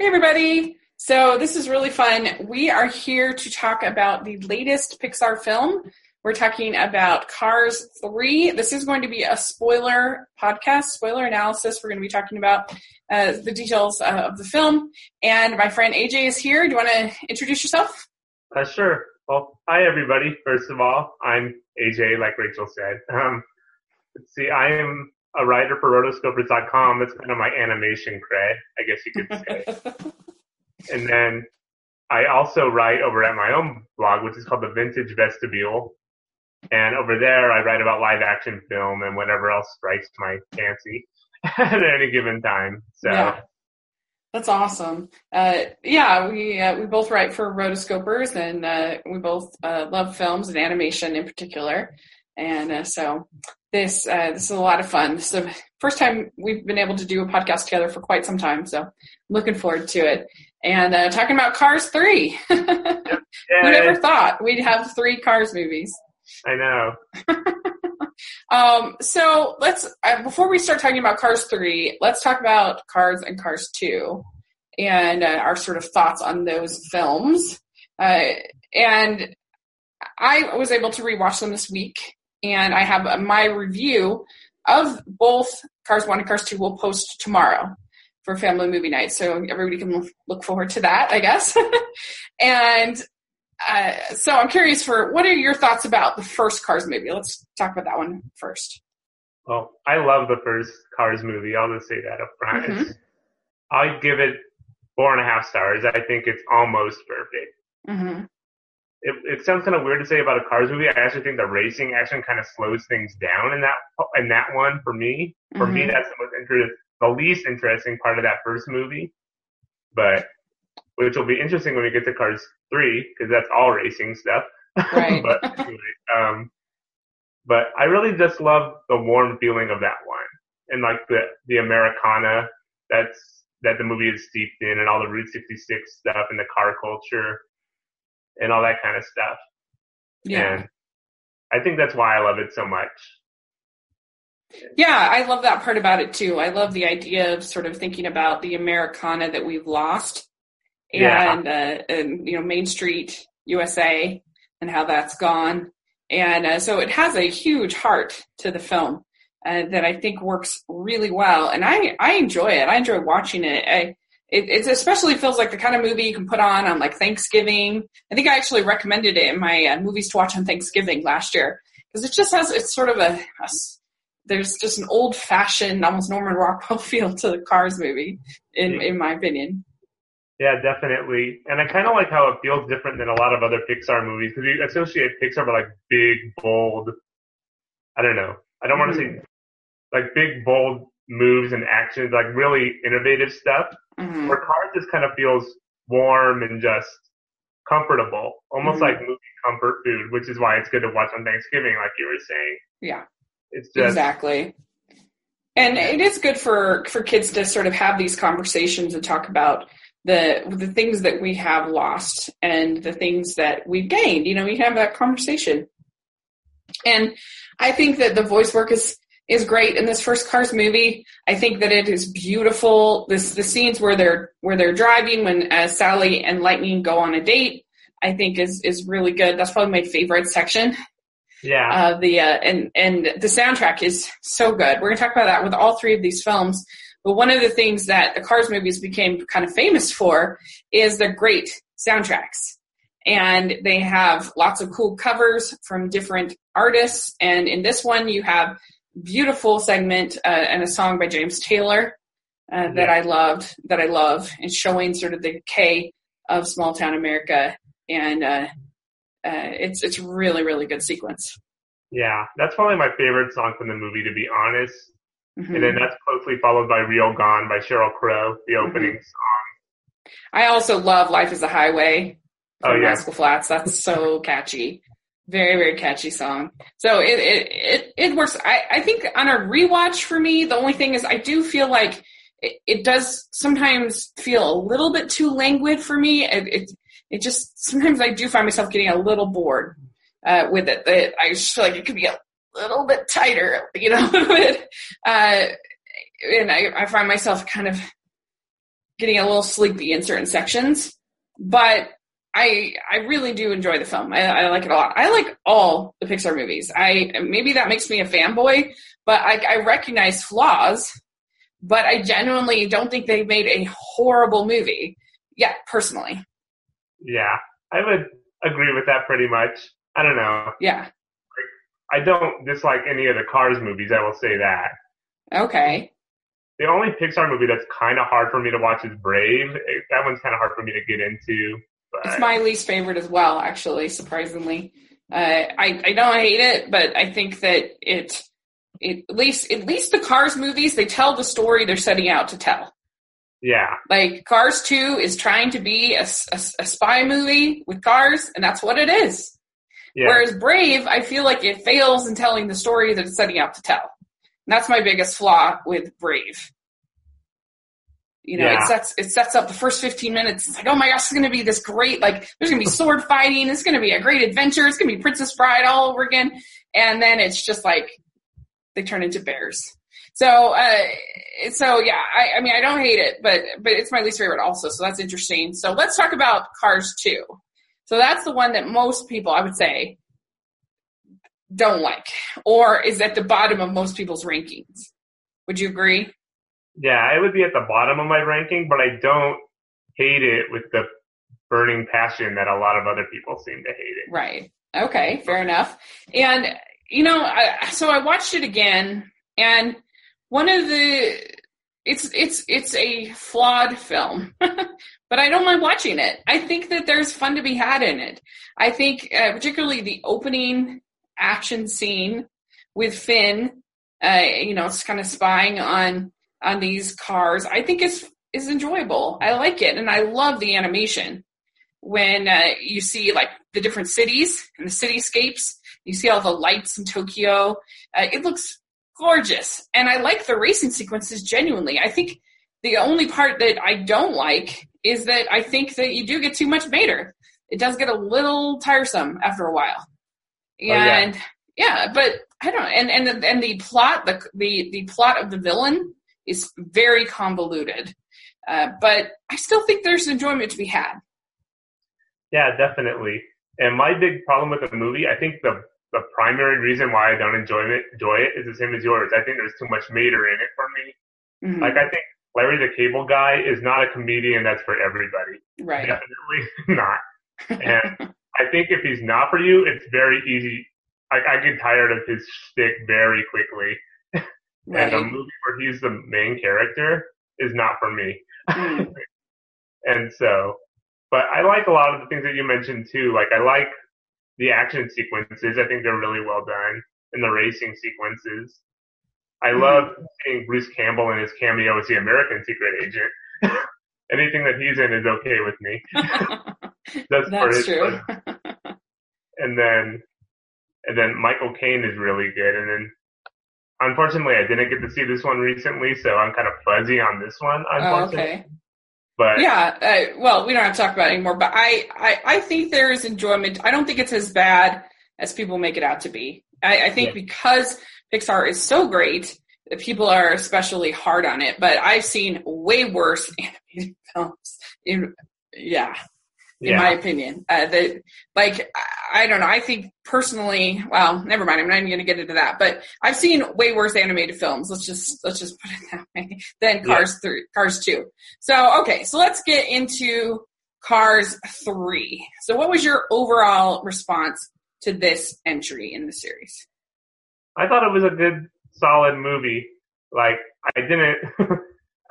Hey, everybody. So, this is really fun. We are here to talk about the latest Pixar film. We're talking about Cars 3. This is going to be a spoiler podcast, spoiler analysis. We're going to be talking about uh, the details uh, of the film. And my friend AJ is here. Do you want to introduce yourself? Uh, sure. Well, hi, everybody. First of all, I'm AJ, like Rachel said. Um, let's see, I am a writer for rotoscopers.com. That's kind of my animation cred, I guess you could say. and then I also write over at my own blog, which is called the Vintage Vestibule. And over there, I write about live action film and whatever else strikes my fancy at any given time. So. Yeah. That's awesome. Uh, yeah, we uh, we both write for Rotoscopers, and uh, we both uh, love films and animation in particular. And uh, so this uh, this is a lot of fun. This is the first time we've been able to do a podcast together for quite some time, so looking forward to it. And uh, talking about Cars Three. Who never thought we'd have three Cars movies? I know. um, so let's uh, before we start talking about Cars Three, let's talk about Cars and Cars Two, and uh, our sort of thoughts on those films. Uh, and I was able to rewatch them this week, and I have my review of both Cars 1 and Cars 2 will post tomorrow for family movie night. So everybody can look forward to that, I guess. and uh, so I'm curious for what are your thoughts about the first Cars movie? Let's talk about that one first. Well, I love the first Cars movie. I'll just say that up front. Mm-hmm. I give it four and a half stars. I think it's almost perfect. Mm-hmm it, it sounds kind of weird to say about a Cars movie. I actually think the racing action kind of slows things down in that in that one for me. For mm-hmm. me, that's the most interesting, the least interesting part of that first movie. But which will be interesting when we get to Cars Three because that's all racing stuff. Right. but anyway, um, but I really just love the warm feeling of that one and like the the Americana that's that the movie is steeped in and all the Route 66 stuff and the car culture and all that kind of stuff. Yeah. And I think that's why I love it so much. Yeah, I love that part about it too. I love the idea of sort of thinking about the Americana that we've lost and, yeah. uh, and you know, Main Street USA and how that's gone. And uh, so it has a huge heart to the film uh, that I think works really well. And I, I enjoy it. I enjoy watching it. I, it, it especially feels like the kind of movie you can put on on like Thanksgiving. I think I actually recommended it in my uh, movies to watch on Thanksgiving last year because it just has it's sort of a, a there's just an old fashioned almost Norman Rockwell feel to the Cars movie in in my opinion. Yeah, definitely. And I kind of like how it feels different than a lot of other Pixar movies because you associate Pixar with like big, bold. I don't know. I don't want to mm-hmm. say like big, bold moves and actions, like really innovative stuff. Mm-hmm. Where Cars just kind of feels warm and just comfortable, almost mm-hmm. like movie comfort food, which is why it's good to watch on Thanksgiving, like you were saying. Yeah, it's just exactly. And it is good for for kids to sort of have these conversations and talk about the the things that we have lost and the things that we've gained. You know, we have that conversation. And I think that the voice work is is great in this first Cars movie. I think that it is beautiful. This the scenes where they're where they're driving when uh, Sally and Lightning go on a date. I think is is really good. That's probably my favorite section. Yeah. Uh, the uh, and and the soundtrack is so good. We're gonna talk about that with all three of these films. But one of the things that the Cars movies became kind of famous for is their great soundtracks. And they have lots of cool covers from different artists. And in this one, you have beautiful segment uh, and a song by James Taylor uh, that yeah. I loved, that I love, and showing sort of the decay of small town America, and uh, uh, it's it's really really good sequence. Yeah, that's probably my favorite song from the movie, to be honest. Mm-hmm. And then that's closely followed by "Real Gone" by Sheryl Crow, the mm-hmm. opening mm-hmm. song. I also love "Life Is a Highway" from oh, yeah. Rascal Flatts. That's so catchy. Very, very catchy song. So it, it, it, it works. I, I think on a rewatch for me, the only thing is I do feel like it, it does sometimes feel a little bit too languid for me. It, it, it just, sometimes I do find myself getting a little bored, uh, with it. That I just feel like it could be a little bit tighter, you know, uh, and I, I find myself kind of getting a little sleepy in certain sections, but I I really do enjoy the film. I, I, like it a lot. I like all the Pixar movies. I maybe that makes me a fanboy, but I, I recognize flaws. But I genuinely don't think they made a horrible movie. Yeah, personally. Yeah, I would agree with that pretty much. I don't know. Yeah. I don't dislike any of the Cars movies. I will say that. Okay. The only Pixar movie that's kind of hard for me to watch is Brave. That one's kind of hard for me to get into. But... It's my least favorite as well, actually. Surprisingly, uh, I I don't hate it, but I think that it, it at least at least the Cars movies they tell the story they're setting out to tell. Yeah. Like Cars 2 is trying to be a, a, a, spy movie with cars, and that's what it is. Yeah. Whereas Brave, I feel like it fails in telling the story that it's setting out to tell. And that's my biggest flaw with Brave. You know, yeah. it sets it sets up the first 15 minutes. It's like, oh my gosh, it's gonna be this great, like there's gonna be sword fighting, it's gonna be a great adventure, it's gonna be Princess Bride all over again. And then it's just like they turn into bears. So, uh, so yeah, I, I mean, I don't hate it, but but it's my least favorite also. So that's interesting. So let's talk about Cars Two. So that's the one that most people, I would say, don't like, or is at the bottom of most people's rankings. Would you agree? Yeah, it would be at the bottom of my ranking, but I don't hate it with the burning passion that a lot of other people seem to hate it. Right. Okay, fair enough. And you know, I, so I watched it again, and one of the it's it's it's a flawed film, but I don't mind watching it. I think that there's fun to be had in it. I think uh, particularly the opening action scene with Finn, uh, you know, it's kind of spying on on these cars. I think is is enjoyable. I like it, and I love the animation when uh, you see like the different cities and the cityscapes. You see all the lights in Tokyo. Uh, it looks gorgeous. And I like the racing sequences genuinely. I think the only part that I don't like is that I think that you do get too much Mater. It does get a little tiresome after a while. And oh, yeah. yeah. but I don't know. And and the, and the plot the the the plot of the villain is very convoluted. Uh, but I still think there's enjoyment to be had. Yeah, definitely. And my big problem with the movie, I think the the primary reason why I don't enjoy it, enjoy it is the same as yours. I think there's too much Mater in it for me. Mm-hmm. Like I think Larry the Cable Guy is not a comedian that's for everybody. Right. Definitely not. And I think if he's not for you, it's very easy. I, I get tired of his stick very quickly. Right. and a movie where he's the main character is not for me. Mm. and so, but I like a lot of the things that you mentioned too. Like I like the action sequences, I think they're really well done, and the racing sequences. I mm-hmm. love seeing Bruce Campbell in his cameo as the American secret agent. Anything that he's in is okay with me. That's, That's true. and then, and then Michael Caine is really good. And then, unfortunately, I didn't get to see this one recently, so I'm kind of fuzzy on this one. Oh, okay. But yeah, uh, well, we don't have to talk about it anymore. But I, I, I think there is enjoyment. I don't think it's as bad as people make it out to be. I, I think yeah. because Pixar is so great, that people are especially hard on it. But I've seen way worse animated films. In, yeah, in yeah. my opinion. Uh, that like I don't know. I think personally, well, never mind. I'm not even going to get into that. But I've seen way worse animated films. Let's just let's just put it that way. Than Cars yeah. three, Cars two. So okay, so let's get into Cars three. So what was your overall response to this entry in the series? I thought it was a good, solid movie. Like I didn't.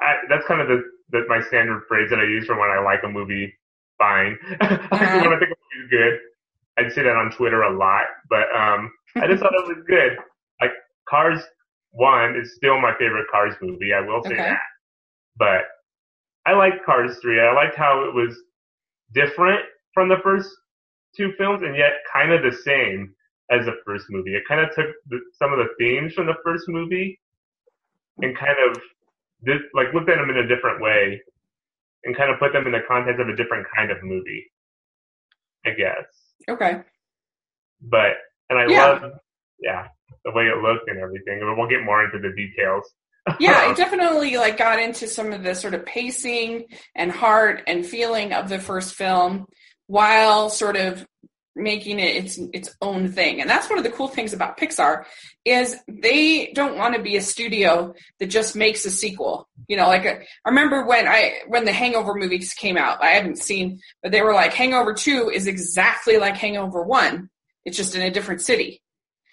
I, that's kind of the, the my standard phrase that I use for when I like a movie fine. When I think it was good, I'd say that on Twitter a lot, but um, I just thought it was good. Like Cars One is still my favorite Cars movie. I will say okay. that, but I liked Cars Three. I liked how it was different from the first two films, and yet kind of the same as the first movie. It kind of took the, some of the themes from the first movie and kind of did, like looked at them in a different way and kind of put them in the context of a different kind of movie. I guess. Okay. But and I yeah. love yeah the way it looked and everything. And we'll get more into the details yeah, it definitely like got into some of the sort of pacing and heart and feeling of the first film while sort of making it its its own thing. And that's one of the cool things about Pixar is they don't want to be a studio that just makes a sequel. You know, like uh, I remember when I when the Hangover movies came out. I haven't seen, but they were like Hangover 2 is exactly like Hangover 1. It's just in a different city.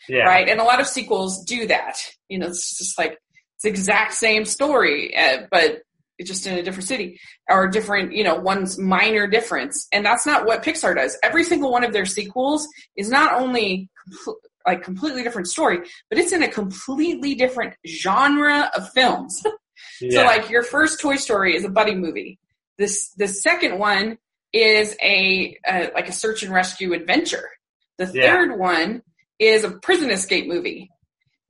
Yeah. Right? And a lot of sequels do that. You know, it's just like it's the exact same story, uh, but it's just in a different city or different, you know, one's minor difference. And that's not what Pixar does. Every single one of their sequels is not only compl- like completely different story, but it's in a completely different genre of films. yeah. So like your first Toy Story is a buddy movie. This, the second one is a, a like a search and rescue adventure. The third yeah. one is a prison escape movie.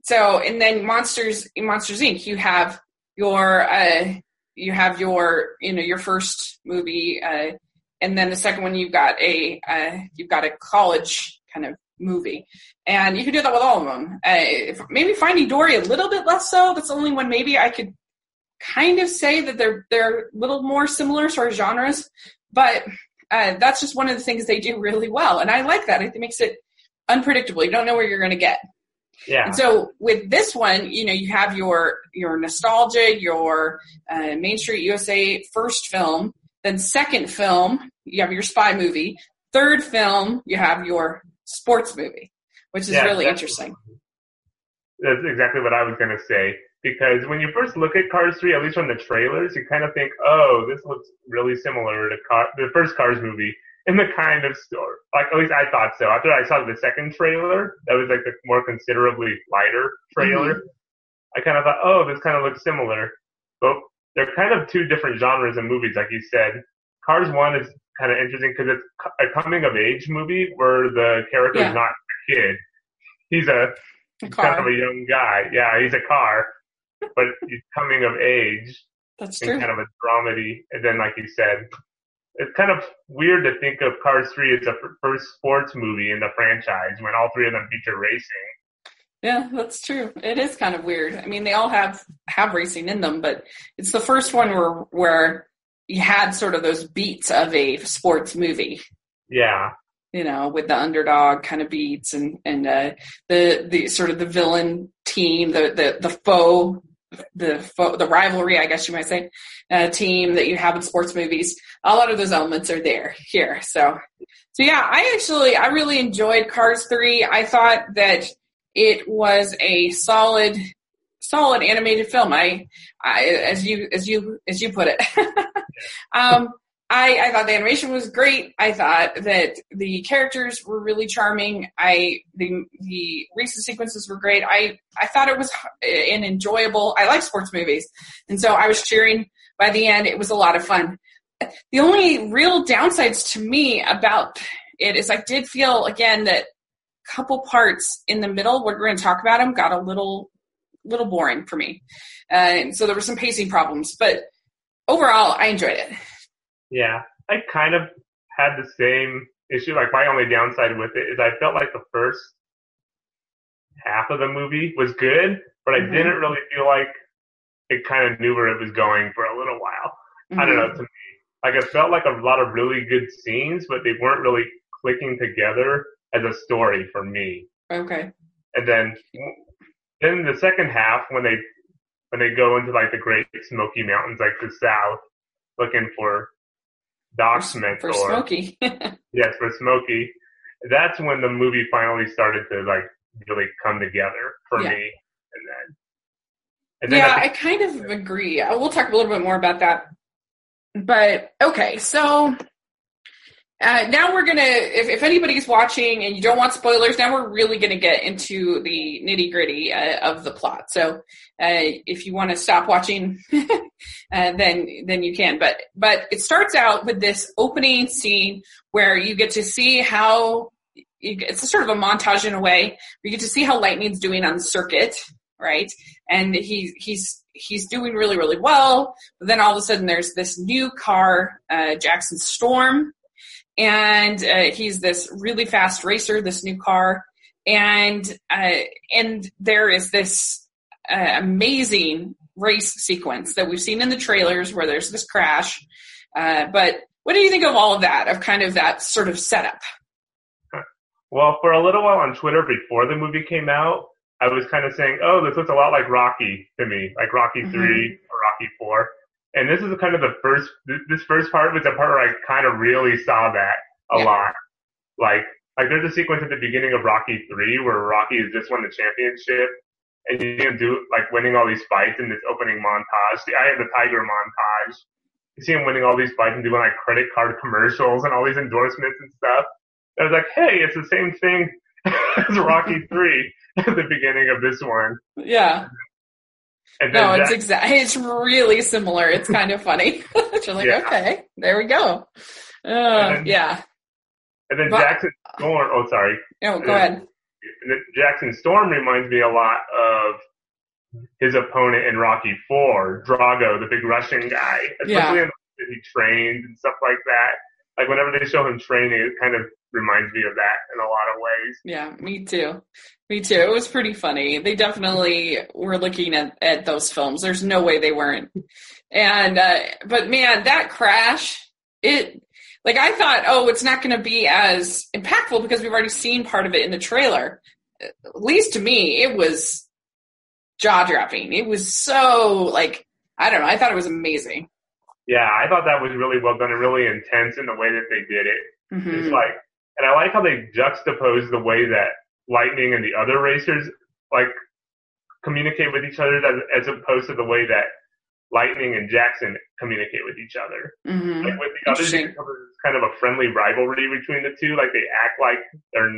So, and then Monsters, Monsters Inc., you have your, uh, you have your you know your first movie uh, and then the second one you've got a uh, you've got a college kind of movie. And you can do that with all of them. Uh, maybe finding dory a little bit less so that's the only one maybe i could kind of say that they're they're a little more similar sort of genres but uh, that's just one of the things they do really well and i like that. It makes it unpredictable. You don't know where you're going to get yeah. And so with this one, you know, you have your your nostalgia, your uh, Main Street USA first film, then second film, you have your spy movie, third film, you have your sports movie, which is yeah, really interesting. That's exactly what I was going to say. Because when you first look at Cars 3, at least from the trailers, you kind of think, oh, this looks really similar to Car- the first Cars movie in the kind of store. Like at least I thought so. After I saw the second trailer, that was like a more considerably lighter trailer. Mm-hmm. I kind of thought, oh, this kind of looks similar, but they're kind of two different genres of movies, like you said. Cars One is kind of interesting because it's a coming of age movie where the character yeah. is not a kid; he's a, a kind of a young guy. Yeah, he's a car, but he's coming of age. That's true. Kind of a dramedy, and then, like you said, it's kind of weird to think of Cars 3 as a first sports movie in the franchise when all three of them feature racing. Yeah, that's true. It is kind of weird. I mean, they all have have racing in them, but it's the first one where where you had sort of those beats of a sports movie. Yeah. You know, with the underdog kind of beats and and uh, the the sort of the villain team, the the the foe the the rivalry, I guess you might say, uh, team that you have in sports movies. A lot of those elements are there here. So, so yeah, I actually I really enjoyed Cars Three. I thought that it was a solid solid animated film. I, I as you as you as you put it. um, I, I thought the animation was great. I thought that the characters were really charming. I the the recent sequences were great. I I thought it was an enjoyable. I like sports movies, and so I was cheering. By the end, it was a lot of fun. The only real downsides to me about it is I did feel again that a couple parts in the middle, we're going to talk about them, got a little little boring for me. Uh, so there were some pacing problems, but overall, I enjoyed it. Yeah, I kind of had the same issue. Like my only downside with it is I felt like the first half of the movie was good, but I mm-hmm. didn't really feel like it kind of knew where it was going for a little while. Mm-hmm. I don't know. Mm-hmm. To me, like it felt like a lot of really good scenes, but they weren't really clicking together as a story for me. Okay. And then, then the second half when they when they go into like the Great Smoky Mountains, like the South, looking for Doc Smith for or, Smokey. yes, for Smokey. That's when the movie finally started to like really come together for yeah. me. And then, and then yeah, I, think, I kind of agree. Uh, we'll talk a little bit more about that. But okay, so uh, now we're gonna, if, if anybody's watching and you don't want spoilers, now we're really gonna get into the nitty gritty uh, of the plot. So, uh, if you want to stop watching, uh, then then you can. But but it starts out with this opening scene where you get to see how it's sort of a montage in a way. You get to see how Lightning's doing on the circuit, right? And he he's he's doing really really well. But then all of a sudden, there's this new car, uh, Jackson Storm and uh, he's this really fast racer, this new car, and uh, and there is this uh, amazing race sequence that we've seen in the trailers where there's this crash. Uh, but what do you think of all of that, of kind of that sort of setup? Well, for a little while on Twitter before the movie came out, I was kind of saying, oh, this looks a lot like Rocky to me, like Rocky mm-hmm. 3 or Rocky 4. And this is kind of the first, this first part was the part where I kind of really saw that a yeah. lot. Like, like there's a sequence at the beginning of Rocky 3 where Rocky has just won the championship and you can do like winning all these fights in this opening montage. Eye of the Tiger montage. You see him winning all these fights and doing like credit card commercials and all these endorsements and stuff. I was like, hey, it's the same thing as Rocky 3 at the beginning of this one. Yeah. No, it's exactly. It's really similar. It's kind of funny. You're like, yeah. okay, there we go. Uh, and then, yeah. And then but, Jackson Storm. Oh, sorry. Oh, go ahead. Jackson Storm reminds me a lot of his opponent in Rocky Four, Drago, the big Russian guy, especially yeah. in the way that he trains and stuff like that. Like whenever they show him training, it kind of reminds me of that in a lot of ways. Yeah, me too. Me too. It was pretty funny. They definitely were looking at, at those films. There's no way they weren't. And, uh, but man, that crash, it, like I thought, oh, it's not going to be as impactful because we've already seen part of it in the trailer. At least to me, it was jaw dropping. It was so like, I don't know. I thought it was amazing. Yeah, I thought that was really well done and really intense in the way that they did it. Mm-hmm. It's like and I like how they juxtapose the way that Lightning and the other racers like communicate with each other as, as opposed to the way that Lightning and Jackson communicate with each other. Mm-hmm. Like with the others, it's kind of a friendly rivalry between the two. Like they act like they're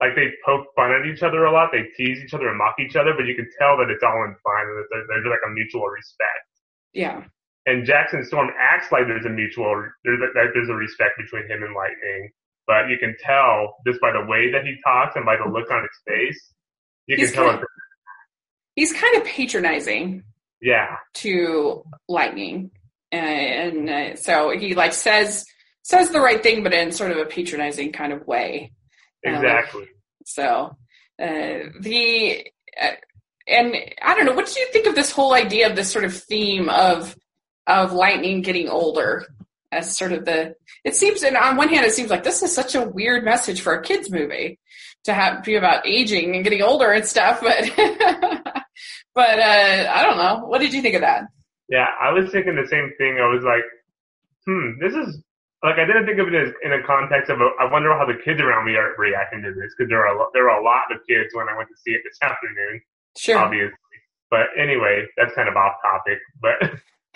like they poke fun at each other a lot. They tease each other and mock each other, but you can tell that it's all in fun and that there's like a mutual respect. Yeah. And Jackson Storm acts like there's a mutual there's a, there's a respect between him and Lightning but you can tell just by the way that he talks and by the look on his face, you he's can tell. Kind of, he's kind of patronizing. Yeah. To Lightning, and, and uh, so he like says says the right thing, but in sort of a patronizing kind of way. Exactly. Um, so uh, the uh, and I don't know. What do you think of this whole idea of this sort of theme of of Lightning getting older? As sort of the it seems and on one hand it seems like this is such a weird message for a kids movie to have be about aging and getting older and stuff but but uh i don't know. What did you think of that? Yeah i was thinking the same thing. I was like hmm this is like i didn't think of it as in a context of a, i wonder how the kids around me are reacting to this because there are a, there are a lot of kids when i went to see it this afternoon sure. obviously. But anyway that's kind of off topic but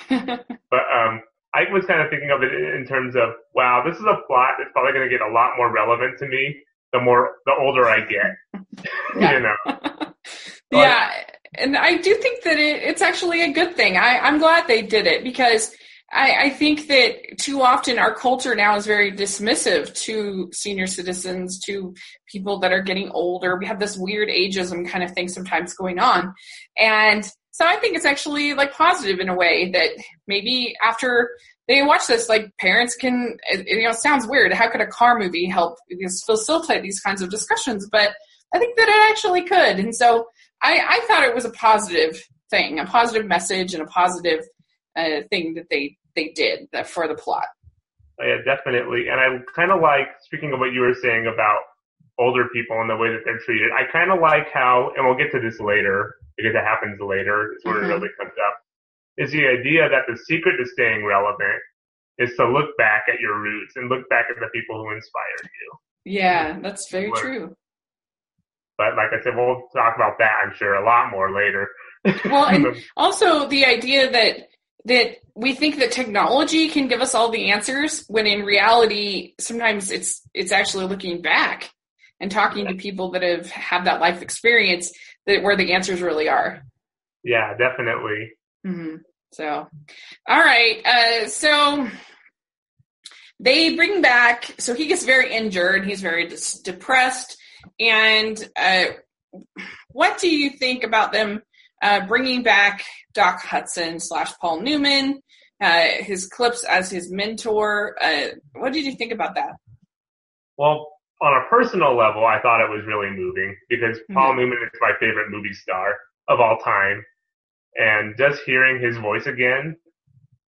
but um I was kind of thinking of it in terms of, wow, this is a plot that's probably going to get a lot more relevant to me the more, the older I get. you know? yeah. And I do think that it, it's actually a good thing. I, I'm glad they did it because I, I think that too often our culture now is very dismissive to senior citizens, to people that are getting older. We have this weird ageism kind of thing sometimes going on. And so I think it's actually like positive in a way that maybe after they watch this, like parents can, you know, sounds weird. How could a car movie help facilitate these kinds of discussions? But I think that it actually could. And so I, I thought it was a positive thing, a positive message and a positive uh, thing that they, they did for the plot. Oh, yeah, definitely. And I kind of like, speaking of what you were saying about older people and the way that they're treated, I kind of like how, and we'll get to this later, because it happens later. It's where mm-hmm. it really comes up. Is the idea that the secret to staying relevant is to look back at your roots and look back at the people who inspired you. Yeah, that's very true. But like I said, we'll talk about that, I'm sure, a lot more later. well, and also the idea that that we think that technology can give us all the answers when in reality sometimes it's it's actually looking back and talking to people that have had that life experience that where the answers really are. Yeah, definitely. Mm-hmm. So, all right. Uh, so they bring back. So he gets very injured. He's very dis- depressed. And uh, what do you think about them uh, bringing back Doc Hudson slash Paul Newman? Uh, his clips as his mentor. Uh, what did you think about that? Well, on a personal level, I thought it was really moving because Paul mm-hmm. Newman is my favorite movie star of all time. And just hearing his voice again,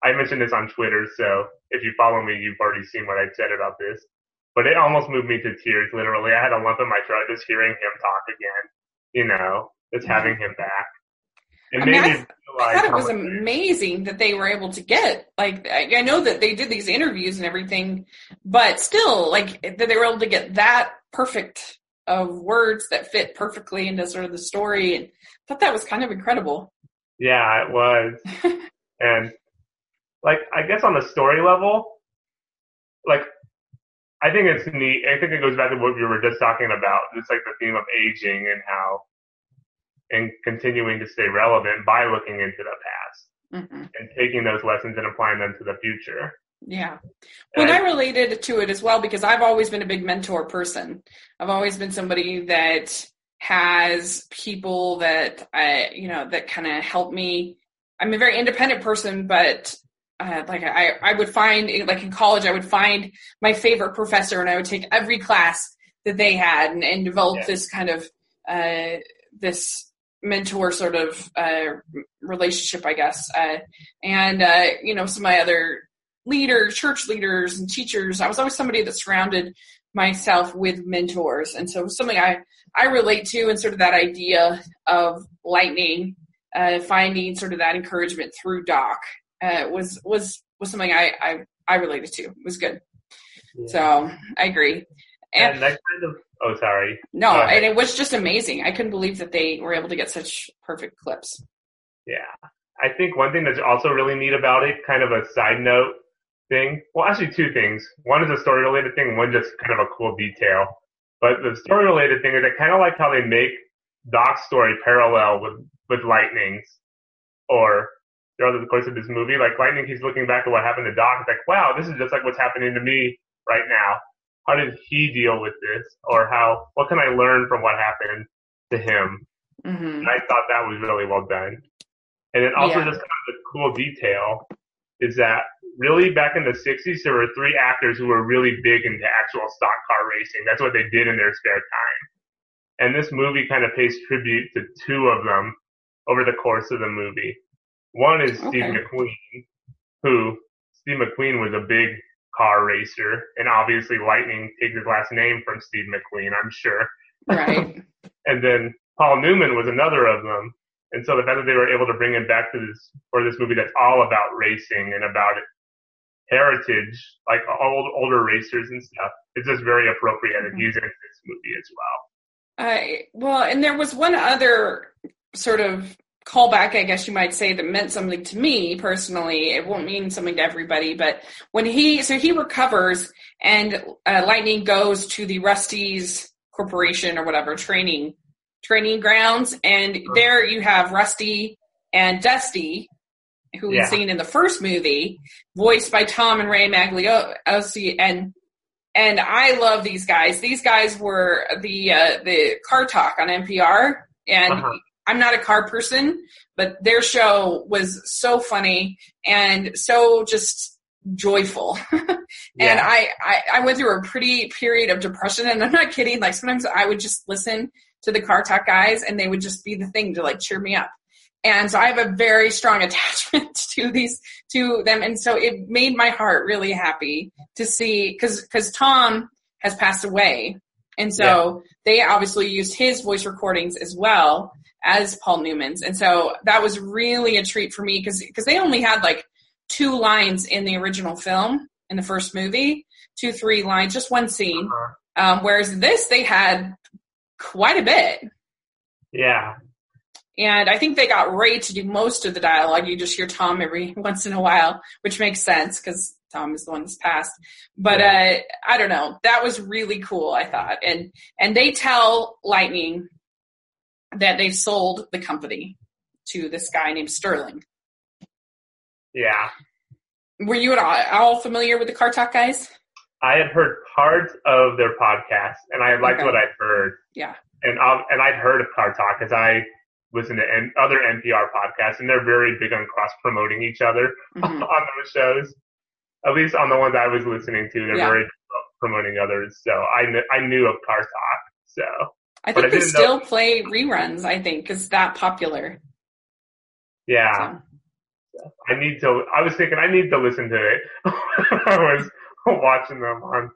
I mentioned this on Twitter, so if you follow me, you've already seen what I said about this. But it almost moved me to tears, literally. I had a lump in my throat just hearing him talk again, you know, just mm-hmm. having him back. It I mean, I, I thought it was amazing that they were able to get like I, I know that they did these interviews and everything, but still like that they were able to get that perfect of words that fit perfectly into sort of the story and I thought that was kind of incredible. Yeah, it was. and like I guess on the story level, like I think it's neat. I think it goes back to what we were just talking about. It's like the theme of aging and how and continuing to stay relevant by looking into the past mm-hmm. and taking those lessons and applying them to the future. Yeah. Well, I, I related to it as well because I've always been a big mentor person. I've always been somebody that has people that I, you know, that kind of help me. I'm a very independent person, but uh, like I, I would find like in college, I would find my favorite professor and I would take every class that they had and, and develop yeah. this kind of, uh, this mentor sort of uh, relationship, I guess. Uh, and uh, you know, some of my other leaders, church leaders, and teachers. I was always somebody that surrounded myself with mentors, and so something I I relate to, and sort of that idea of lightning, uh, finding sort of that encouragement through Doc uh, was was was something I I, I related to. It was good. Yeah. So I agree. And, and that kind of Oh, sorry. No, and it was just amazing. I couldn't believe that they were able to get such perfect clips. Yeah. I think one thing that's also really neat about it, kind of a side note thing. Well, actually, two things. One is a story related thing, one just kind of a cool detail. But the story related thing is I kind of like how they make Doc's story parallel with, with Lightning's or throughout the course of this movie. Like Lightning, he's looking back at what happened to Doc. It's like, wow, this is just like what's happening to me right now how did he deal with this or how what can I learn from what happened to him? Mm-hmm. And I thought that was really well done. And then also yeah. just kind of the cool detail is that really back in the 60s there were three actors who were really big into actual stock car racing. That's what they did in their spare time. And this movie kind of pays tribute to two of them over the course of the movie. One is okay. Steve McQueen, who Steve McQueen was a big car racer, and obviously Lightning takes his last name from Steve McQueen, I'm sure. Right. and then Paul Newman was another of them. And so the fact that they were able to bring him back to this for this movie that's all about racing and about heritage, like old older racers and stuff, is just very appropriate mm-hmm. and using this movie as well. Uh, well, and there was one other sort of callback, I guess you might say, that meant something to me personally. It won't mean something to everybody, but when he, so he recovers and uh, Lightning goes to the Rust-eze Corporation or whatever training, training grounds. And there you have Rusty and Dusty, who we've seen in the first movie, voiced by Tom and Ray Magliozzi. And and I love these guys. These guys were the uh, the car talk on NPR, and uh-huh. I'm not a car person, but their show was so funny and so just joyful. and. I, I, I went through a pretty period of depression and I'm not kidding. Like sometimes I would just listen to the car talk guys and they would just be the thing to like cheer me up. And so I have a very strong attachment to these, to them. And so it made my heart really happy to see, cause, cause Tom has passed away. And so yeah. they obviously used his voice recordings as well as Paul Newman's. And so that was really a treat for me because because they only had like two lines in the original film in the first movie, two three lines, just one scene. Uh-huh. Um, whereas this they had quite a bit. Yeah. And I think they got Ray to do most of the dialogue. You just hear Tom every once in a while, which makes sense because Tom is the one that's passed. But yeah. uh, I don't know. That was really cool. I thought, and and they tell Lightning that they sold the company to this guy named Sterling. Yeah. Were you at all, all familiar with the Car Talk guys? I had heard parts of their podcast, and I liked okay. what I'd heard. Yeah. And um, and I'd heard of Car Talk because I listen to N- other NPR podcasts, and they're very big on cross promoting each other mm-hmm. on those shows. At least on the ones I was listening to, they're yeah. very promoting others. So I kn- I knew of Car Talk. So I think they still know. play reruns. I think because that popular. Yeah. So. I need to, I was thinking I need to listen to it. I was watching them on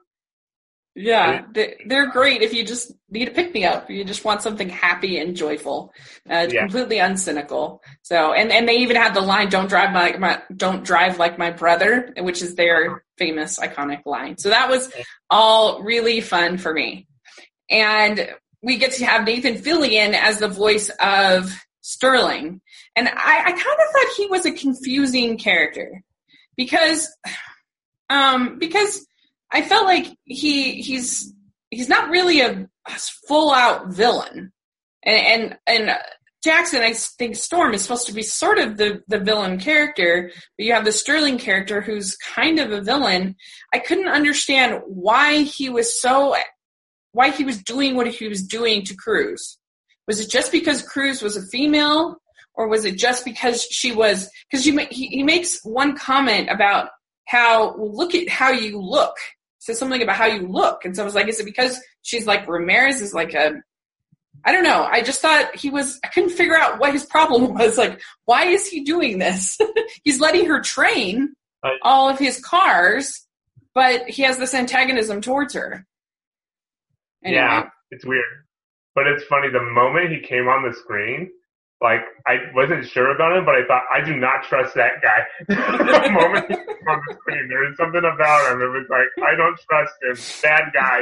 yeah, they're great if you just need a pick me up. You just want something happy and joyful, uh, yeah. completely uncynical. So, and and they even have the line "Don't drive my, my don't drive like my brother," which is their famous iconic line. So that was all really fun for me, and we get to have Nathan Fillion as the voice of Sterling, and I, I kind of thought he was a confusing character because, um, because I felt like he he's he's not really a, full out villain, and and and Jackson, I think Storm is supposed to be sort of the the villain character, but you have the Sterling character who's kind of a villain. I couldn't understand why he was so why he was doing what he was doing to Cruz. Was it just because Cruz was a female, or was it just because she was? Because he, he makes one comment about how look at how you look said something about how you look. And so I was like, is it because she's like Ramirez is like a, I don't know. I just thought he was, I couldn't figure out what his problem was. Like, why is he doing this? He's letting her train all of his cars, but he has this antagonism towards her. Anyway. Yeah, it's weird. But it's funny, the moment he came on the screen, like I wasn't sure about him, but I thought I do not trust that guy. the moment he came on the screen, there is something about him. It was like I don't trust him. Bad guy.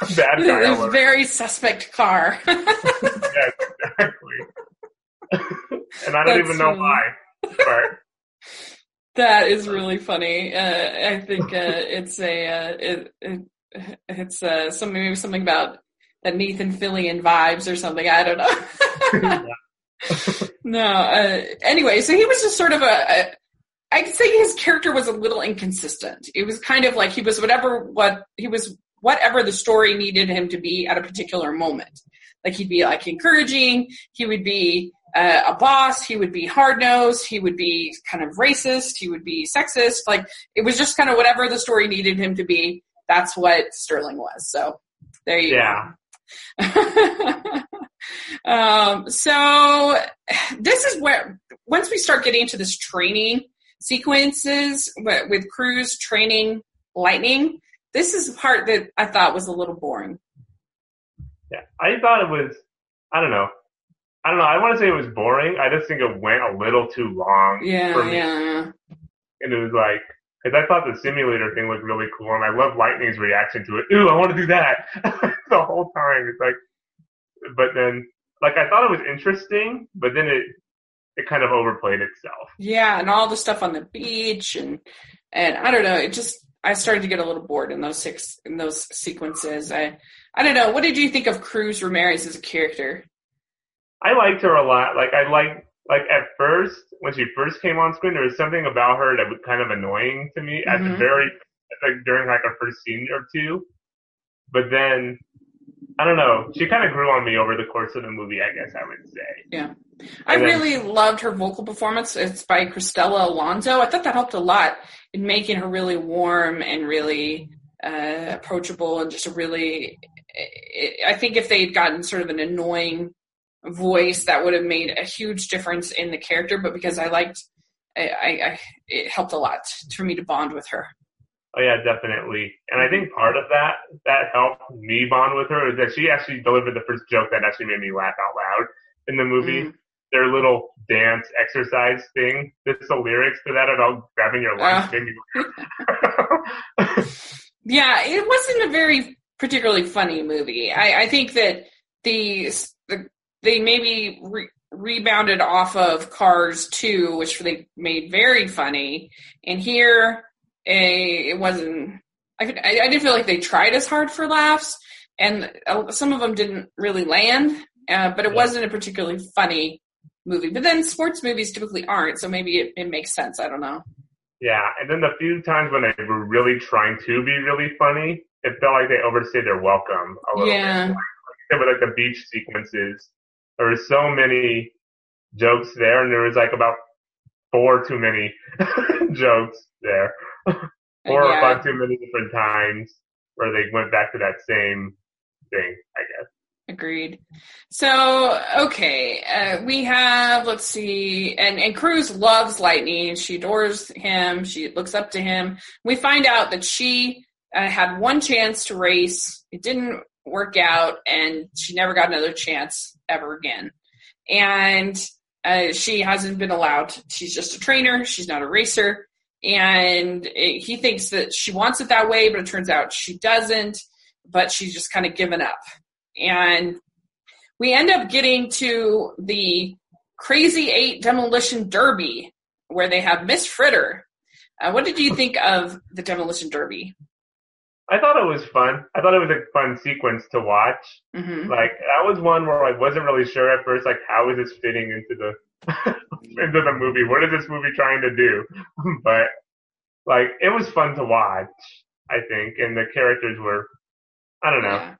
Bad guy. A very suspect car. yes, exactly. and I don't That's even know funny. why. But that is really funny. Uh, I think uh, it's a uh, it, it, it's uh, something maybe something about that Nathan Fillion vibes or something. I don't know no. Uh, anyway, so he was just sort of a, a. I'd say his character was a little inconsistent. It was kind of like he was whatever what he was whatever the story needed him to be at a particular moment. Like he'd be like encouraging, he would be uh, a boss, he would be hard nosed, he would be kind of racist, he would be sexist. Like it was just kind of whatever the story needed him to be. That's what Sterling was. So there you yeah. go. Um, so this is where once we start getting into this training sequences with Cruz training lightning, this is the part that I thought was a little boring. Yeah, I thought it was. I don't know. I don't know. I want to say it was boring. I just think it went a little too long. Yeah, for me. yeah. And it was like, because I thought the simulator thing looked really cool, and I love Lightning's reaction to it. Ooh, I want to do that the whole time. It's like, but then like I thought it was interesting, but then it it kind of overplayed itself. Yeah, and all the stuff on the beach and and I don't know, it just I started to get a little bored in those six in those sequences. I I don't know. What did you think of Cruz Ramirez as a character? I liked her a lot. Like I like like at first when she first came on screen, there was something about her that was kind of annoying to me mm-hmm. at the mm-hmm. very like during like a first scene or two. But then I don't know. She kind of grew on me over the course of the movie, I guess I would say. Yeah. I really loved her vocal performance. It's by Cristela Alonzo. I thought that helped a lot in making her really warm and really uh, approachable and just a really. I think if they'd gotten sort of an annoying voice, that would have made a huge difference in the character. But because I liked, I, I it helped a lot for me to bond with her. Oh yeah, definitely. And I think part of that that helped me bond with her is that she actually delivered the first joke that actually made me laugh out loud in the movie. Mm. Their little dance exercise thing. There's the lyrics to that about grabbing your lunch. Uh. yeah, it wasn't a very particularly funny movie. I, I think that the, the they maybe re- rebounded off of Cars 2, which they made very funny. And here a it wasn't I, I didn't feel like they tried as hard for laughs and some of them didn't really land uh, but it wasn't a particularly funny movie. But then sports movies typically aren't so maybe it, it makes sense. I don't know. Yeah and then the few times when they were really trying to be really funny it felt like they overstayed their welcome a little yeah. bit like, with like the beach sequences there were so many jokes there and there was like about four too many jokes there. Four yeah. or five too many different times where they went back to that same thing, I guess. Agreed. So, okay, uh, we have, let's see, and, and Cruz loves Lightning. She adores him. She looks up to him. We find out that she uh, had one chance to race. It didn't work out, and she never got another chance ever again. And uh, she hasn't been allowed. She's just a trainer. She's not a racer. And it, he thinks that she wants it that way, but it turns out she doesn't. But she's just kind of given up and we end up getting to the Crazy Eight Demolition Derby, where they have Miss Fritter. Uh, what did you think of the Demolition Derby? I thought it was fun. I thought it was a fun sequence to watch. Mm-hmm. Like that was one where I wasn't really sure at first, like how is this fitting into the into the movie? What is this movie trying to do? but like it was fun to watch. I think, and the characters were, I don't know. Yeah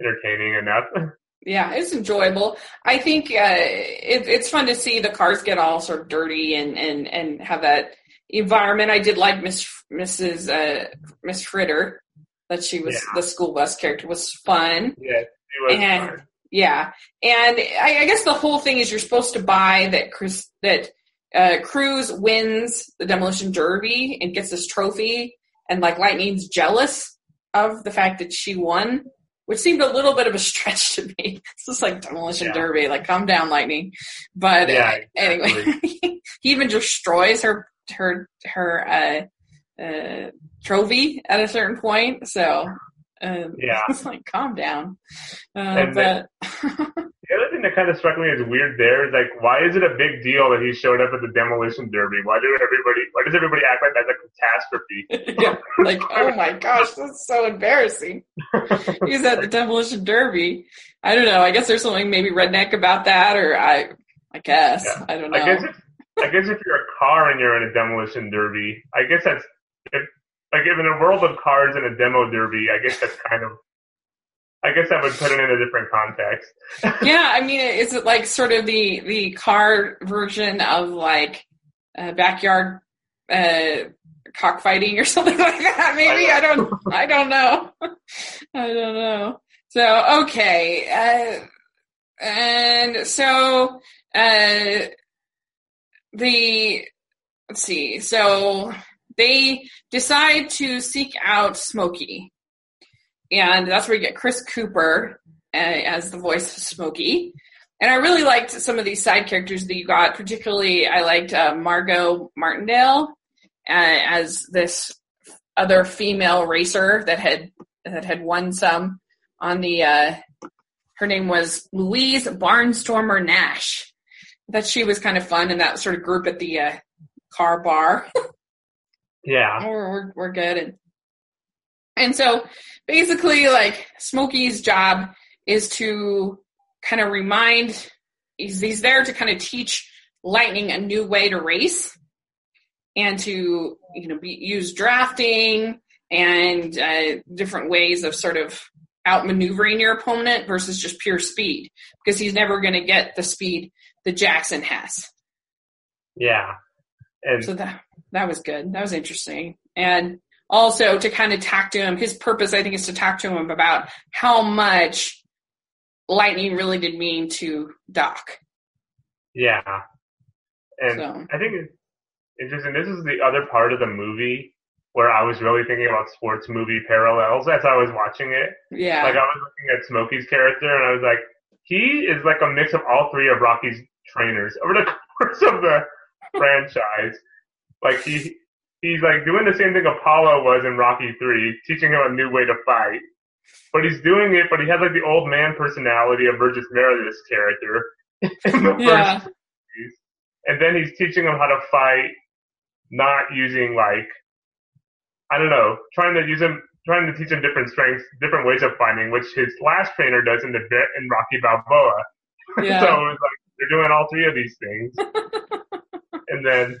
entertaining enough. Yeah, it's enjoyable. I think uh, it, it's fun to see the cars get all sort of dirty and and and have that environment. I did like Miss Mrs. Uh, Miss Fritter that she was yeah. the school bus character was fun. Yeah, and, fun. Yeah, and I, I, guess the whole thing is you're supposed to buy that Chris that uh, Cruz wins the demolition derby and gets this trophy, and like Lightning's jealous of the fact that she won which seemed a little bit of a stretch to me. It's just like demolition yeah. derby, like calm down, lightning. But yeah, anyway, he even destroys her her her uh, uh, trophy at a certain point. So um, yeah, it's like calm down. Uh, but The other thing that kind of struck me as weird there is like, why is it a big deal that he showed up at the demolition derby? Why do everybody? Why does everybody act like that's a catastrophe? yeah, like, oh my gosh, that's so embarrassing. He's at the demolition derby. I don't know. I guess there's something maybe redneck about that, or I, I guess yeah. I don't know. I guess, if, I guess if you're a car and you're in a demolition derby, I guess that's like if in a world of cars and a demo derby, I guess that's kind of I guess I would put it in a different context. yeah, I mean, is it like sort of the the car version of like backyard uh, cockfighting or something like that? Maybe I don't. I don't know. I don't know. So okay, uh, and so uh, the let's see. So they decide to seek out Smokey and that's where you get Chris Cooper uh, as the voice of Smokey. And I really liked some of these side characters that you got. Particularly, I liked uh, Margot Martindale uh, as this other female racer that had that had won some on the. Uh, her name was Louise Barnstormer Nash. That she was kind of fun in that sort of group at the uh, car bar. yeah, we're, we're, we're good and and so basically like Smokey's job is to kind of remind he's, he's there to kind of teach lightning a new way to race and to you know be, use drafting and uh, different ways of sort of outmaneuvering your opponent versus just pure speed because he's never going to get the speed that Jackson has. Yeah. And so that that was good. That was interesting. And also to kind of talk to him. His purpose, I think, is to talk to him about how much lightning really did mean to Doc. Yeah. And so. I think it's interesting. This is the other part of the movie where I was really thinking about sports movie parallels as I was watching it. Yeah. Like I was looking at Smokey's character and I was like, he is like a mix of all three of Rocky's trainers over the course of the franchise. Like he he's like doing the same thing Apollo was in Rocky Three, teaching him a new way to fight. But he's doing it, but he has like the old man personality of Burgess Meredith's character in the yeah. first movies. And then he's teaching him how to fight, not using like I don't know, trying to use him, trying to teach him different strengths, different ways of fighting, which his last trainer does in the bit in Rocky Balboa. Yeah. so it's like they're doing all three of these things, and then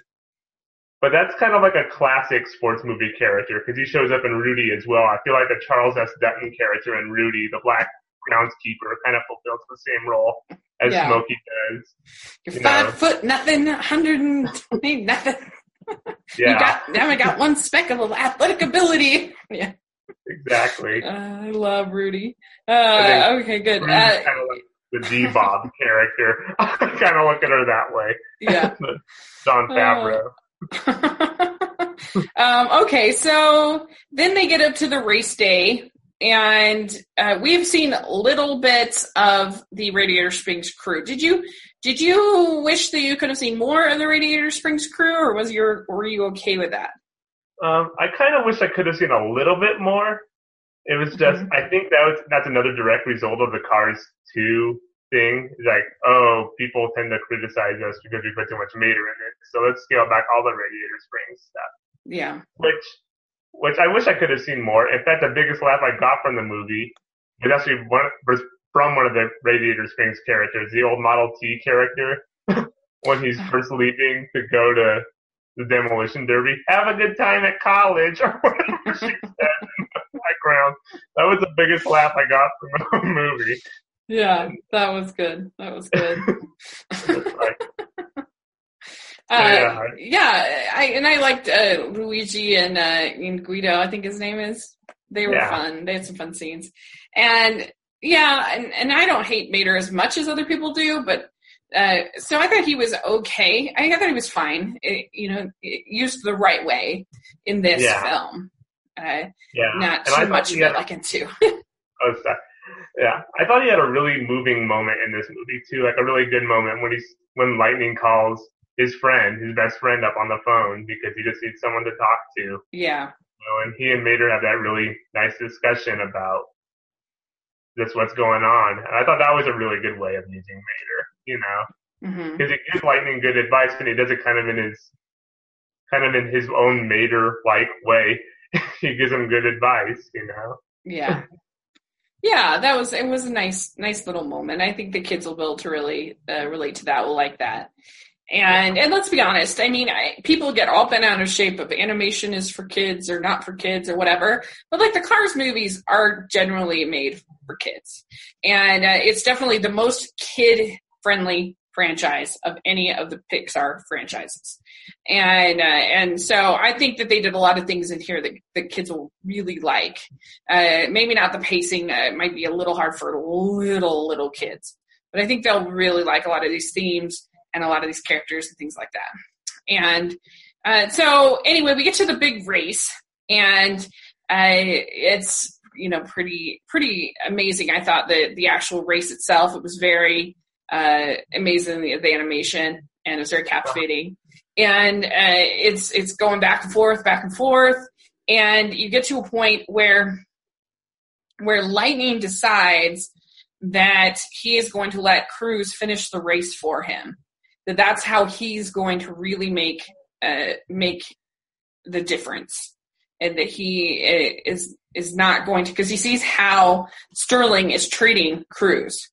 but that's kind of like a classic sports movie character because he shows up in Rudy as well. I feel like a Charles S. Dutton character in Rudy, the black groundskeeper, kind of fulfills the same role as yeah. Smokey does. You're you five know. foot nothing, 120 nothing. Yeah. You got, now I got one speck of athletic ability. Yeah. exactly. Uh, I love Rudy. Uh, okay, good. Uh, kind of like the D Bob character. I kind of look at her that way. Yeah. Jon Favreau. um, okay, so then they get up to the race day, and uh, we've seen little bits of the Radiator Springs crew. Did you did you wish that you could have seen more of the Radiator Springs crew, or was your were you okay with that? Um, I kind of wish I could have seen a little bit more. It was just mm-hmm. I think that was that's another direct result of the Cars Two thing. Like, oh, people tend to criticize us because we put too much mater in it. So let's scale back all the Radiator Springs stuff. Yeah. Which which I wish I could have seen more. In fact, the biggest laugh I got from the movie was actually one was from one of the Radiator Springs characters, the old Model T character, when he's first leaving to go to the demolition derby. Have a good time at college, or whatever she said That was the biggest laugh I got from the movie. Yeah, that was good. That was good. Uh, yeah. yeah, I and I liked uh, Luigi and, uh, and Guido. I think his name is. They were yeah. fun. They had some fun scenes, and yeah, and and I don't hate Mater as much as other people do, but uh, so I thought he was okay. I thought he was fine. It, you know, used the right way in this yeah. film. Uh, yeah, not and too much like into. oh, sorry. Yeah, I thought he had a really moving moment in this movie too, like a really good moment when he's when Lightning calls his friend, his best friend, up on the phone because he just needs someone to talk to. Yeah. You know, and he and Mater have that really nice discussion about this what's going on, and I thought that was a really good way of using Mater. You know, because mm-hmm. he gives Lightning good advice, and he does it kind of in his kind of in his own Mater like way. he gives him good advice. You know. Yeah. Yeah, that was it. Was a nice, nice little moment. I think the kids will be able to really uh, relate to that. Will like that. And and let's be honest. I mean, I, people get all bent out of shape of animation is for kids or not for kids or whatever. But like the Cars movies are generally made for kids, and uh, it's definitely the most kid friendly franchise of any of the Pixar franchises. And uh, and so I think that they did a lot of things in here that the kids will really like. Uh, maybe not the pacing; uh, might be a little hard for little little kids, but I think they'll really like a lot of these themes and a lot of these characters and things like that. And uh, so anyway, we get to the big race, and uh, it's you know pretty pretty amazing. I thought that the actual race itself it was very uh, amazing the, the animation and it's very captivating. And uh, it's it's going back and forth, back and forth, and you get to a point where where Lightning decides that he is going to let Cruz finish the race for him. That that's how he's going to really make uh, make the difference, and that he uh, is is not going to because he sees how Sterling is treating Cruz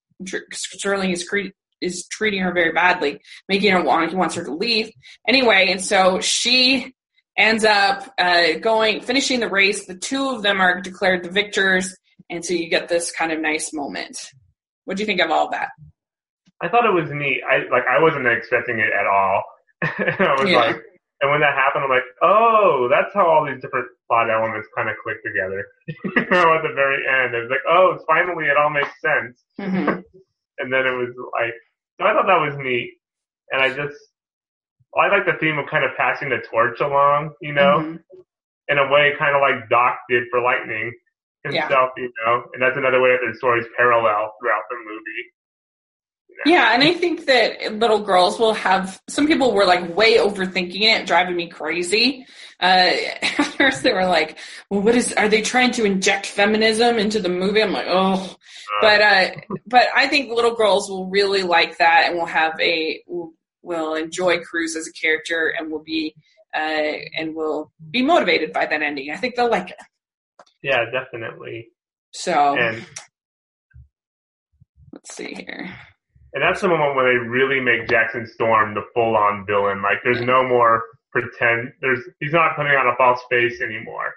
Sterling is cre- is treating her very badly, making her want he wants her to leave anyway, and so she ends up uh, going finishing the race. The two of them are declared the victors, and so you get this kind of nice moment. What do you think of all that? I thought it was neat. I like I wasn't expecting it at all. I was yeah. like, and when that happened, I'm like, oh, that's how all these different plot elements kind of click together. you know, at the very end, it was like, oh, finally, it all makes sense. Mm-hmm. and then it was like, so I thought that was neat, and I just, I like the theme of kind of passing the torch along, you know, mm-hmm. in a way, kind of like Doc did for Lightning himself, yeah. you know, and that's another way that the stories parallel throughout the movie. Yeah, and I think that little girls will have. Some people were like way overthinking it, driving me crazy. Uh, at first, they were like, "Well, what is? Are they trying to inject feminism into the movie?" I'm like, "Oh," but uh, but I think little girls will really like that, and will have a will enjoy Cruz as a character, and will be uh, and will be motivated by that ending. I think they'll like it. Yeah, definitely. So, and let's see here. And that's the moment when they really make Jackson Storm the full on villain. Like there's no more pretend there's he's not putting on a false face anymore.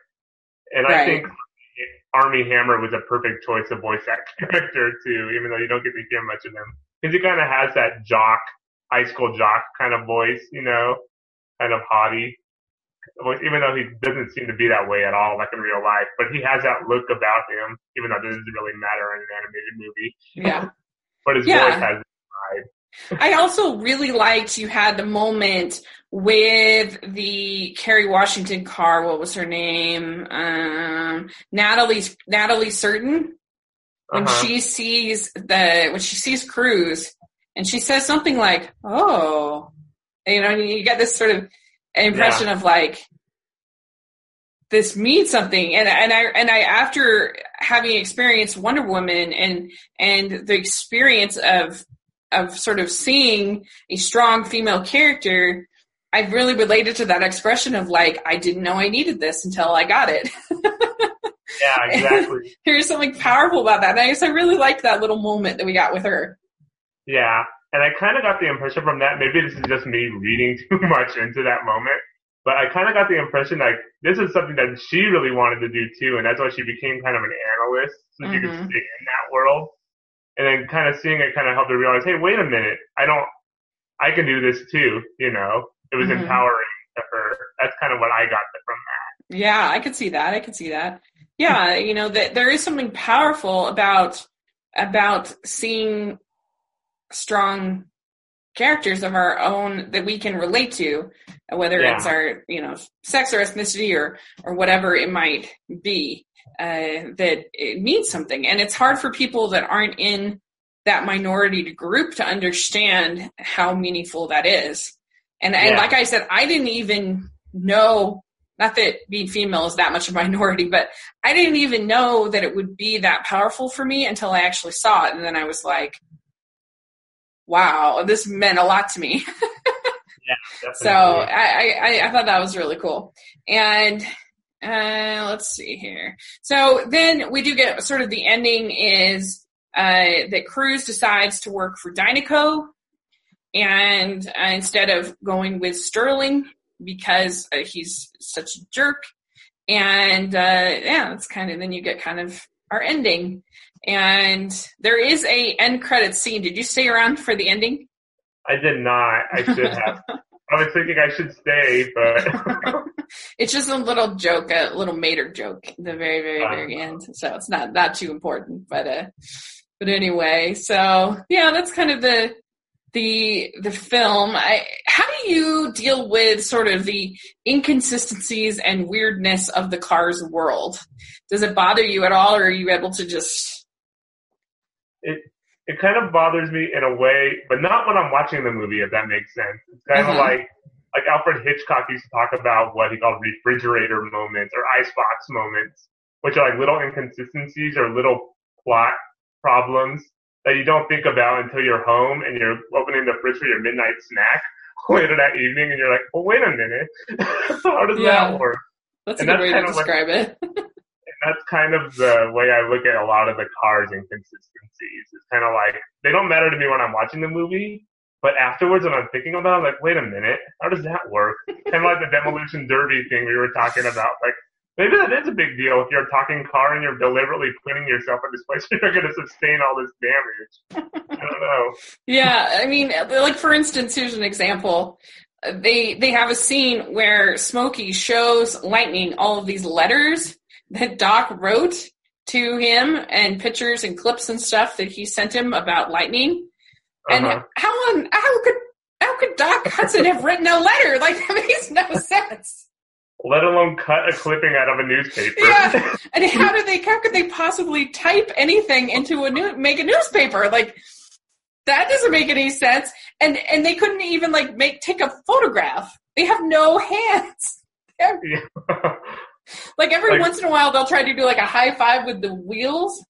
And right. I think Armie Hammer was a perfect choice to voice that character too, even though you don't get to hear much of him. Because he kind of has that jock, high school jock kind of voice, you know, kind of haughty. Voice, even though he doesn't seem to be that way at all, like in real life, but he has that look about him, even though it doesn't really matter in an animated movie. Yeah. but his Yeah. voice has. I also really liked you had the moment with the Kerry Washington car. What was her name? Um, Natalie Natalie Certain. When Uh-huh. she sees the when she sees Cruz, and she says something like, "Oh," you know, and you get this sort of impression of like this means something and and I and I after having experienced Wonder Woman and and the experience of of sort of seeing a strong female character I really related to that expression of like I didn't know I needed this until I got it. Yeah, exactly. There's something powerful about that. And I guess I really liked that little moment that we got with her. yeah. And I kind of got the impression from that, maybe this is just me reading too much into that moment, but I kind of got the impression like this is something that she really wanted to do too, and that's why she became kind of an analyst, so she could Mhm. stay in that world. And then kind of seeing it kind of helped her realize, hey, wait a minute, I don't, I can do this too, you know? It was Mhm. empowering to her. That's kind of what I got from that. Yeah, I could see that. I could see that. Yeah, you know, that there is something powerful about about seeing strong characters of our own that we can relate to, whether Yeah. it's our, you know, sex or ethnicity or or whatever it might be. Uh, that it means something, and it's hard for people that aren't in that minority group to understand how meaningful that is. And and like I said, I didn't even know not that being female is that much a minority, but I didn't even know that it would be that powerful for me until I actually saw it. And then I was like, wow, this meant a lot to me. Definitely. so I, I, I thought that was really cool. And uh, let's see here. So then we do get sort of the ending is uh, that Cruz decides to work for Dinoco and uh, instead of going with Sterling because uh, he's such a jerk. And uh, yeah, that's kind of then you get kind of our ending. And there is a end credit scene. Did you stay around for the ending? I did not. I should have. I was thinking I should stay, but it's just a little joke, a little Mater joke, the very, very, very end. So it's not not too important, but uh, but anyway. So yeah, that's kind of the the the film. I, how do you deal with sort of the inconsistencies and weirdness of the Cars world? Does it bother you at all, or are you able to just? It it kind of bothers me in a way, but not when I'm watching the movie, if that makes sense. It's kind Mhm. of like like Alfred Hitchcock used to talk about what he called refrigerator moments or icebox moments, which are like little inconsistencies or little plot problems that you don't think about until you're home and you're opening the fridge for your midnight snack later that evening, and you're like, "Well, wait a minute, how does Yeah. that work?" That's a good that's way to kind of what- describe it. That's kind of the way I look at a lot of the cars inconsistencies. It's kind of like they don't matter to me when I'm watching the movie, but afterwards when I'm thinking about it, I'm like, wait a minute, how does that work? kind of like the demolition derby thing we were talking about. Like maybe that is a big deal if you're talking car and you're deliberately putting yourself in this place where you're going to sustain all this damage. I don't know. Yeah, I mean, like for instance, here's an example. They they have a scene where Smokey shows Lightning all of these letters that Doc wrote to him and pictures and clips and stuff that he sent him about Lightning. And Uh-huh. how on how could how could Doc Hudson have written a letter? Like that makes no sense. Let alone cut a clipping out of a newspaper. Yeah. And how did they how could they possibly type anything into a new make a newspaper? Like that doesn't make any sense. And and they couldn't even like make take a photograph. They have no hands. Yeah. Like every Like- once in a while they'll try to do like a high five with the wheels,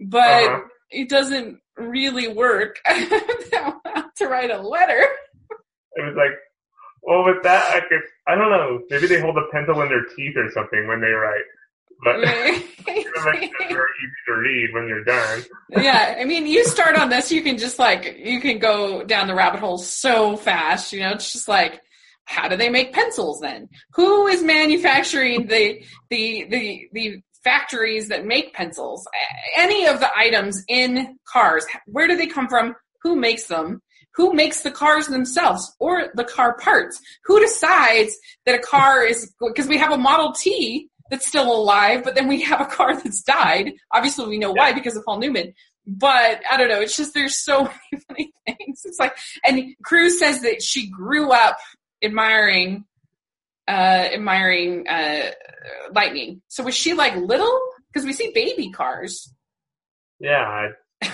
but Uh-huh. it doesn't really work to write a letter. It was like, well, with that, I could, I don't know, maybe they hold a pencil in their teeth or something when they write. But it makes it very easy to read when you're done. yeah, I mean, you start on this, you can just like, you can go down the rabbit hole so fast, you know, it's just like, how do they make pencils then? Who is manufacturing the, the, the, the factories that make pencils? Any of the items in cars, where do they come from? Who makes them? who makes the cars themselves or the car parts? Who decides that a car is, because we have a Model T that's still alive, but then we have a car that's died. Obviously we know why because of Paul Newman. But I don't know, it's just there's so many funny things. It's like and Cruz says that she grew up admiring uh admiring uh lightning. So was she like little? Because we see baby cars. Yeah.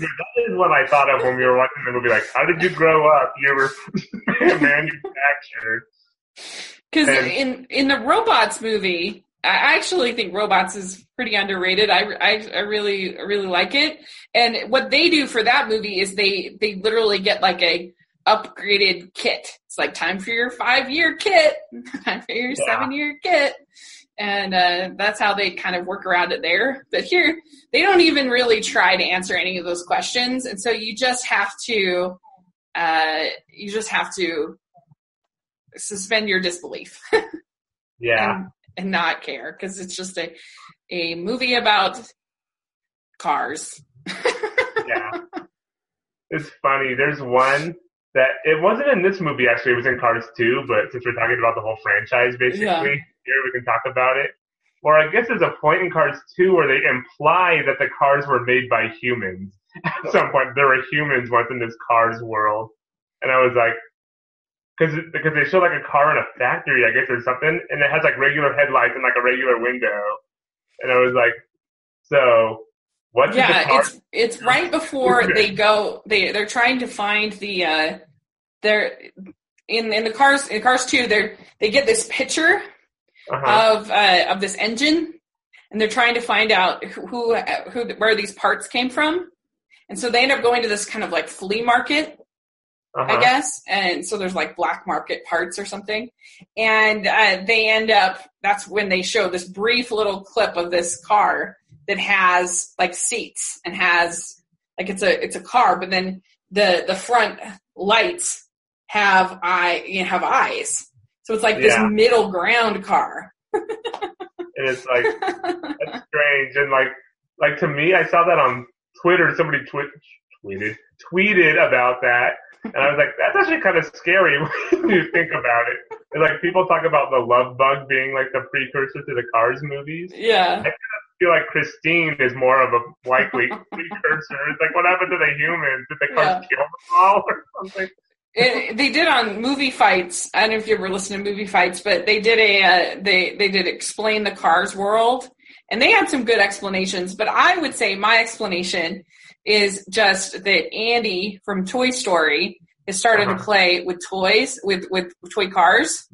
Yeah, that is what I thought of when we were watching the movie. Like, how did you grow up? You were manufactured. Because in in the robots movie, I actually think robots is pretty underrated. I, I, I really really like it. And what they do for that movie is they they literally get like a upgraded kit. It's like time for your five year kit, time for your yeah. seven year kit and uh, that's how they kind of work around it there. But here, they don't even really try to answer any of those questions, and so you just have to, uh, you just have to suspend your disbelief. yeah, and, and, not care because it's just a a movie about cars. yeah, it's funny. There's one that it wasn't in this movie actually. It was in Cars 2, but since we're talking about the whole franchise, basically. Yeah here, we can talk about it. Or I guess there's a point in Cars 2 where they imply that the cars were made by humans. At some point, there were humans once in this Cars world. And I was like, cause, because they show like a car in a factory, I guess, or something, and it has like regular headlights and like a regular window. And I was like, so what? Yeah, it's it's right before they go. They they're trying to find the uh, they're in in the cars in cars two. They're they get this picture uh-huh. of uh, of this engine, and they're trying to find out who, who where these parts came from. And so they end up going to this kind of like flea market, uh-huh. I guess. And so there's like black market parts or something. And uh, they end up, that's when they show this brief little clip of this car that has like seats and has like it's a it's a car, but then the the front lights have eye you know, have eyes. So it's like this middle ground car. and it's like that's strange. And like like to me, I saw that on Twitter. Somebody twi- tweeted tweeted about that, and I was like, that's actually kind of scary when you think about it. And like people talk about the love bug being like the precursor to the Cars movies. Yeah. I kind of feel like Christine is more of a likely precursor. It's like what happened to the humans? Did they cars yeah. kill them all or something? It, they did on movie fights. I don't know if you ever listened to movie fights, but they did a uh, they they did explain the Cars world, and they had some good explanations. But I would say my explanation is just that Andy from Toy Story has started uh-huh. to play with toys with with toy cars,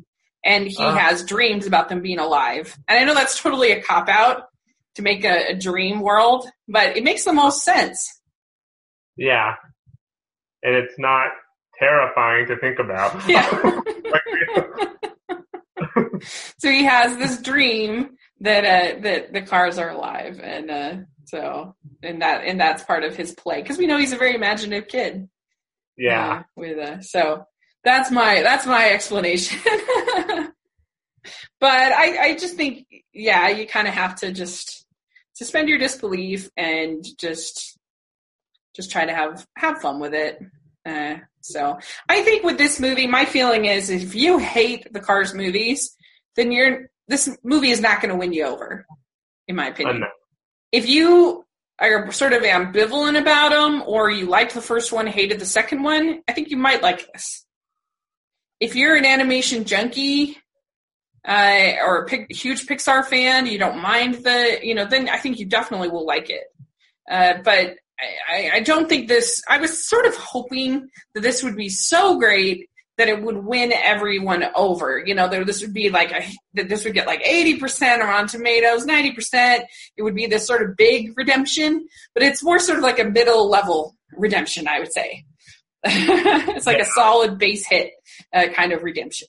and he uh-huh. has dreams about them being alive. And I know that's totally a cop out to make a, a dream world, but it makes the most sense. Yeah, and it's not terrifying to think about. Yeah. so he has this dream that uh, that the cars are alive, and uh, so and that and that's part of his play because we know he's a very imaginative kid. Yeah. Uh, with uh, so that's my that's my explanation. but I I just think yeah you kind of have to just suspend your disbelief and just just try to have have fun with it. Uh, so I think with this movie, my feeling is if you hate the Cars movies, then you're this movie is not going to win you over, in my opinion. If you are sort of ambivalent about them, or you liked the first one, hated the second one, I think you might like this. If you're an animation junkie uh, or a huge Pixar fan, you don't mind the, you know, then I think you definitely will like it. Uh, but I, I don't think this. I was sort of hoping that this would be so great that it would win everyone over. You know, that this would be like a, that this would get like eighty percent or on Tomatoes, ninety percent. It would be this sort of big redemption, but it's more sort of like a middle level redemption, I would say. it's like yeah. a solid base hit uh, kind of redemption.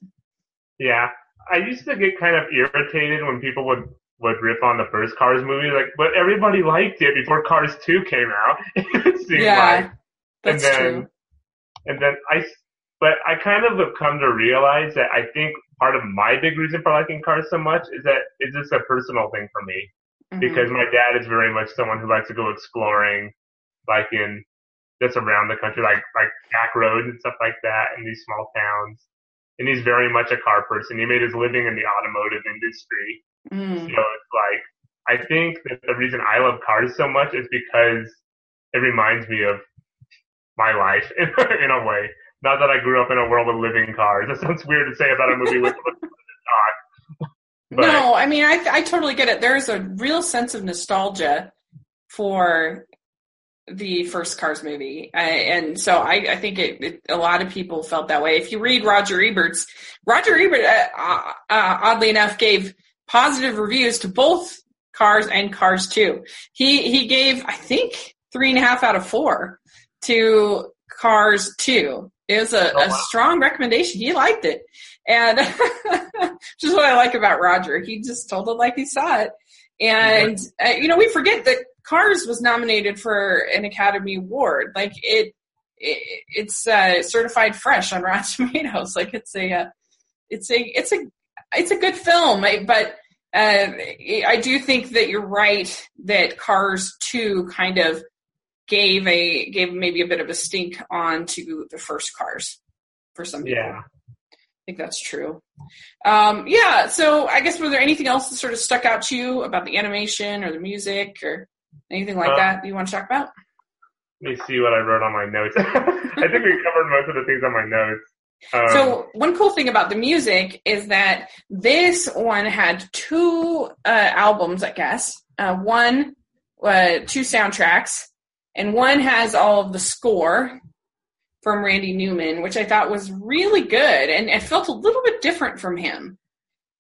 Yeah, I used to get kind of irritated when people would would rip on the first Cars movie, like, but everybody liked it before Cars Two came out. it seemed yeah, like. that's and then, true. And then I, but I kind of have come to realize that I think part of my big reason for liking Cars so much is that it's just a personal thing for me. Mm-hmm. Because my dad is very much someone who likes to go exploring, like in that's around the country, like like back roads and stuff like that in these small towns. And he's very much a car person. He made his living in the automotive industry. Mm. So it's like I think that the reason I love cars so much is because it reminds me of my life in, in a way. Not that I grew up in a world of living cars. That sounds weird to say about a movie with. But, no, I mean, I, I totally get it. There's a real sense of nostalgia for the first Cars movie, and so I, I think it, it, a lot of people felt that way. If you read Roger Ebert's, Roger Ebert, uh, uh, uh oddly enough, gave positive reviews to both Cars and Cars Two. He he gave, I think, three and a half out of four to Cars 2. It was a, oh, wow. a strong recommendation. He liked it. And just what I like about Roger. He just told it like he saw it. And, mm-hmm. uh, you know, we forget that Cars was nominated for an Academy Award. Like it, it it's uh, certified fresh on Rotten Tomatoes. Like it's a, uh, it's a, it's a, it's a good film. But uh, I do think that you're right that Cars 2 kind of gave a gave maybe a bit of a stink on to the first cars for some people. Yeah. I think that's true. Um, yeah, so I guess was there anything else that sort of stuck out to you about the animation or the music or anything like uh, that you want to talk about? Let me see what I wrote on my notes. I think we covered most of the things on my notes. Um, so one cool thing about the music is that this one had two uh, albums, I guess. Uh, one, uh, two soundtracks, and one has all of the score from Randy Newman, which I thought was really good, and it felt a little bit different from him.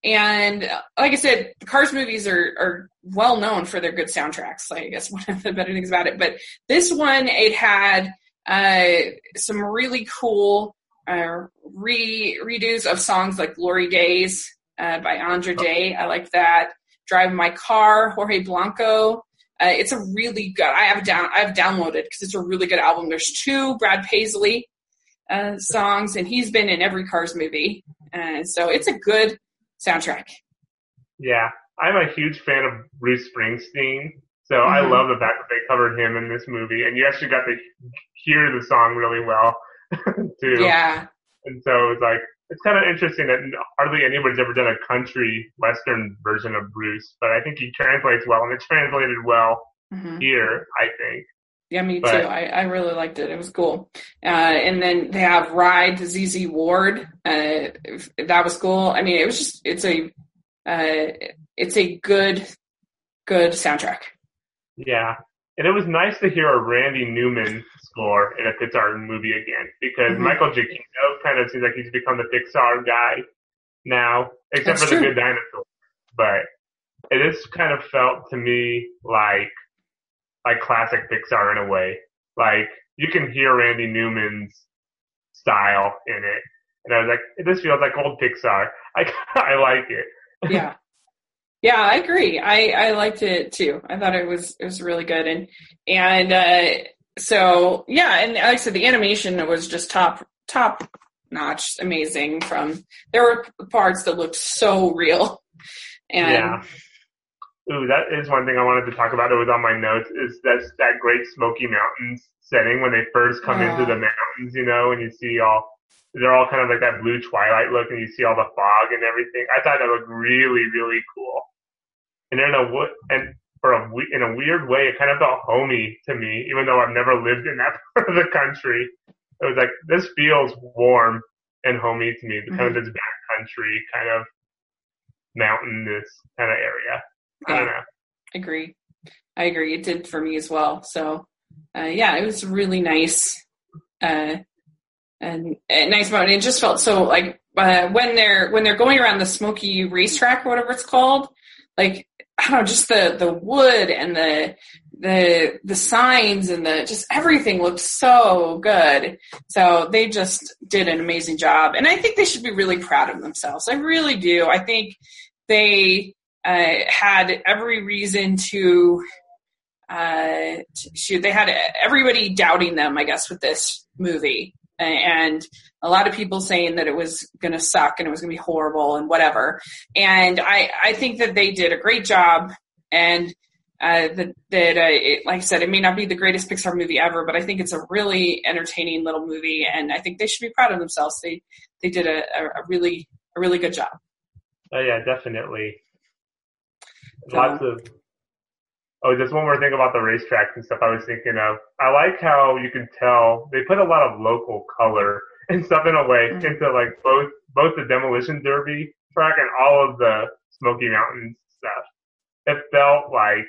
And like I said, the Cars movies are, are well known for their good soundtracks. Like I guess one of the better things about it. But this one, it had uh, some really cool uh, re redos of songs like "Glory Days" uh, by Andra Day. I like that. "Drive My Car," Jorge Blanco. Uh, it's a really good. I have down. I have downloaded because it's a really good album. There's two Brad Paisley uh, songs, and he's been in every Cars movie, uh, so it's a good soundtrack. Yeah, I'm a huge fan of Bruce Springsteen, so mm-hmm. I love the fact that they covered him in this movie, and you actually got to hear the song really well too. Yeah. And so it's like it's kind of interesting that hardly anybody's ever done a country western version of Bruce, but I think he translates well, and it translated well mm-hmm. here. I think. Yeah, me too. I, I really liked it. It was cool. Uh, and then they have Ride to ZZ Ward. Uh, that was cool. I mean, it was just it's a uh, it's a good good soundtrack. Yeah, and it was nice to hear a Randy Newman score in a Pixar movie again because mm-hmm. Michael Giacchino kind of seems like he's become the Pixar guy now, except That's for true. the Good Dinosaur. But it just kind of felt to me like like classic Pixar in a way. Like you can hear Randy Newman's style in it, and I was like, this feels like old Pixar. I I like it. Yeah. Yeah, I agree. I, I liked it too. I thought it was it was really good and and uh, so yeah, and like I said, the animation was just top top notch, amazing. From there were parts that looked so real, and yeah. Ooh, that is one thing I wanted to talk about. It was on my notes. Is that's that Great Smoky Mountains setting when they first come into the mountains, you know, and you see all they're all kind of like that blue twilight look, and you see all the fog and everything. I thought that looked really, really cool. And then the wood, and for a in a weird way, it kind of felt homey to me, even though I've never lived in that part of the country. It was like this feels warm and homey to me, mm-hmm. kind of mm-hmm. this backcountry kind of mountainous kind of area. I don't know. Agree. I agree. It did for me as well. So, uh, yeah, it was really nice. Uh, and, and nice mountain. It just felt so like uh, when they're when they're going around the Smoky racetrack or whatever it's called. Like I don't know, just the the wood and the the the signs and the just everything looked so good. So they just did an amazing job, and I think they should be really proud of themselves. I really do. I think they uh, had every reason to. Uh, shoot, they had everybody doubting them, I guess, with this movie, and a lot of people saying that it was going to suck and it was going to be horrible and whatever. And I, I think that they did a great job. And uh, that that uh, it, like I said, it may not be the greatest Pixar movie ever, but I think it's a really entertaining little movie, and I think they should be proud of themselves. They they did a, a really a really good job. Oh yeah, definitely. Lots of. Oh, just one more thing about the racetracks and stuff. I was thinking of. I like how you can tell they put a lot of local color and stuff in a way mm-hmm. into like both both the demolition derby track and all of the Smoky Mountains stuff. It felt like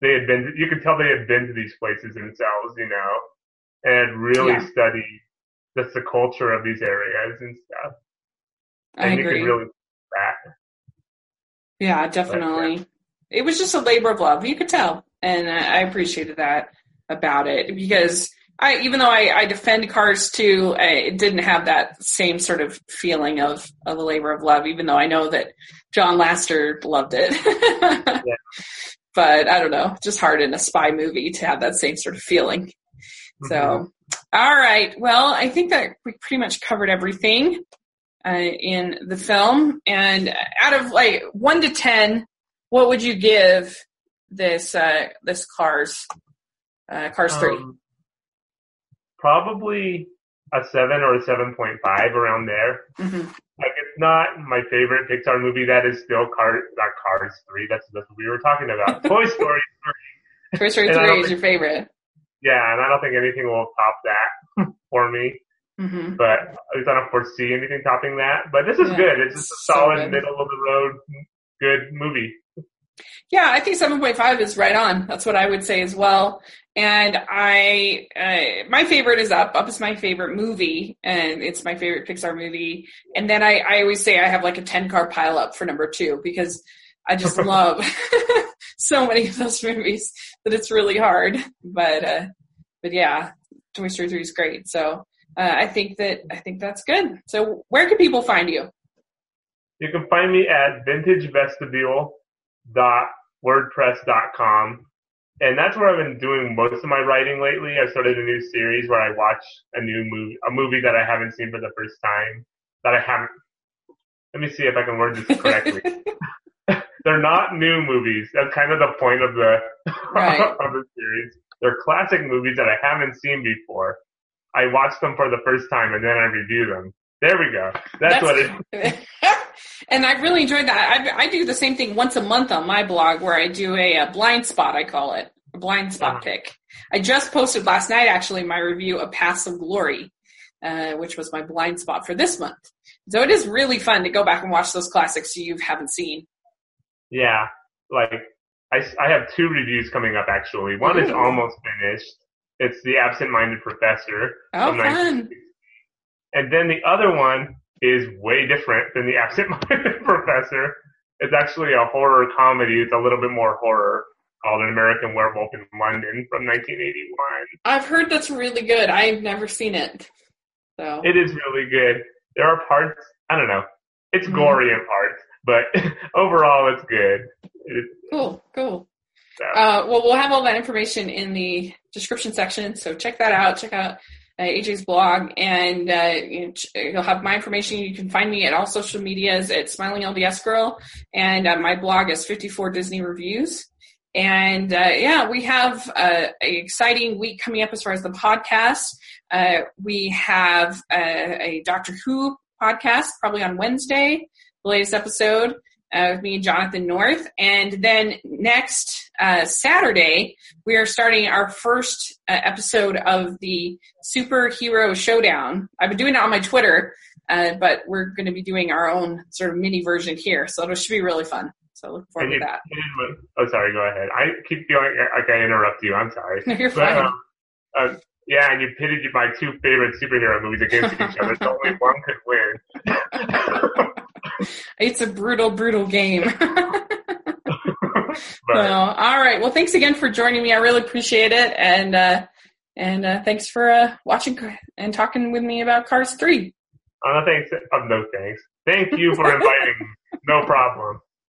they had been. You could tell they had been to these places themselves, you know, and really yeah. studied just the culture of these areas and stuff. And I agree. really that. Yeah, definitely. But, yeah. It was just a labor of love. You could tell, and I appreciated that about it because I, even though I, I defend Cars 2, it didn't have that same sort of feeling of, of a labor of love, even though I know that John Lasseter loved it. yeah. But I don't know, just hard in a spy movie to have that same sort of feeling. Mm-hmm. So, all right. Well, I think that we pretty much covered everything uh, in the film. And out of like one to ten, what would you give this uh, this Cars uh, Cars Three? Um, probably a seven or a seven point five around there. Mm-hmm. Like it's not my favorite Pixar movie. That is still Cars, not Cars Three. That's that's what we were talking about. Toy Story Three. Toy Story Three is your favorite. Yeah, and I don't think anything will top that for me. Mm-hmm. But at least I don't foresee anything topping that. But this is yeah, good. It's just a solid so middle of the road, good movie. Yeah, I think 7.5 is right on. That's what I would say as well. And I, uh, my favorite is Up. Up is my favorite movie, and it's my favorite Pixar movie. And then I, I always say I have like a 10 car pile up for number two because I just love so many of those movies that it's really hard. But, uh, but yeah, Toy Story 3 is great. So, uh, I think that, I think that's good. So where can people find you? You can find me at vintagevestibule.wordpress.com and that's where I've been doing most of my writing lately. I started a new series where I watch a new movie, a movie that I haven't seen for the first time, that I haven't. Let me see if I can word this correctly. They're not new movies. That's kind of the point of the right. of the series. They're classic movies that I haven't seen before. I watch them for the first time and then I review them. There we go. That's, That's what it. and I really enjoyed that. I, I, do the same thing once a month on my blog where I do a, a blind spot. I call it a blind spot uh-huh. pick. I just posted last night actually my review of Paths of Glory, uh, which was my blind spot for this month. So it is really fun to go back and watch those classics you haven't seen. Yeah, like I, I have two reviews coming up actually. One Ooh. is almost finished. It's the Absent-Minded Professor. Oh, fun! And then the other one is way different than the absent-minded professor. It's actually a horror comedy. It's a little bit more horror called An American Werewolf in London from 1981. I've heard that's really good. I've never seen it. So It is really good. There are parts, I don't know, it's mm-hmm. gory in parts, but overall it's good. It's, cool, cool. So. Uh, well, we'll have all that information in the description section, so check that out. Check out uh, AJ's blog, and uh, you'll have my information. You can find me at all social medias at Smiling LDS Girl, and uh, my blog is 54 Disney Reviews. And uh, yeah, we have uh, an exciting week coming up as far as the podcast. Uh, we have a Doctor Who podcast probably on Wednesday, the latest episode uh, with me and Jonathan North. And then next uh, Saturday, we are starting our first uh, episode of the Superhero Showdown. I've been doing it on my Twitter, uh, but we're going to be doing our own sort of mini version here. So it should be really fun. So look forward you, to that. Oh, sorry. Go ahead. I keep feeling like I interrupt you. I'm sorry. You're but, fine. Um, uh, yeah, and you pitted my two favorite superhero movies against each other, so only one could win. it's a brutal, brutal game. well, all right. Well, thanks again for joining me. I really appreciate it, and uh, and uh, thanks for uh, watching and talking with me about Cars Three. Uh, thanks. Uh, no thanks. Thank you for inviting. no problem.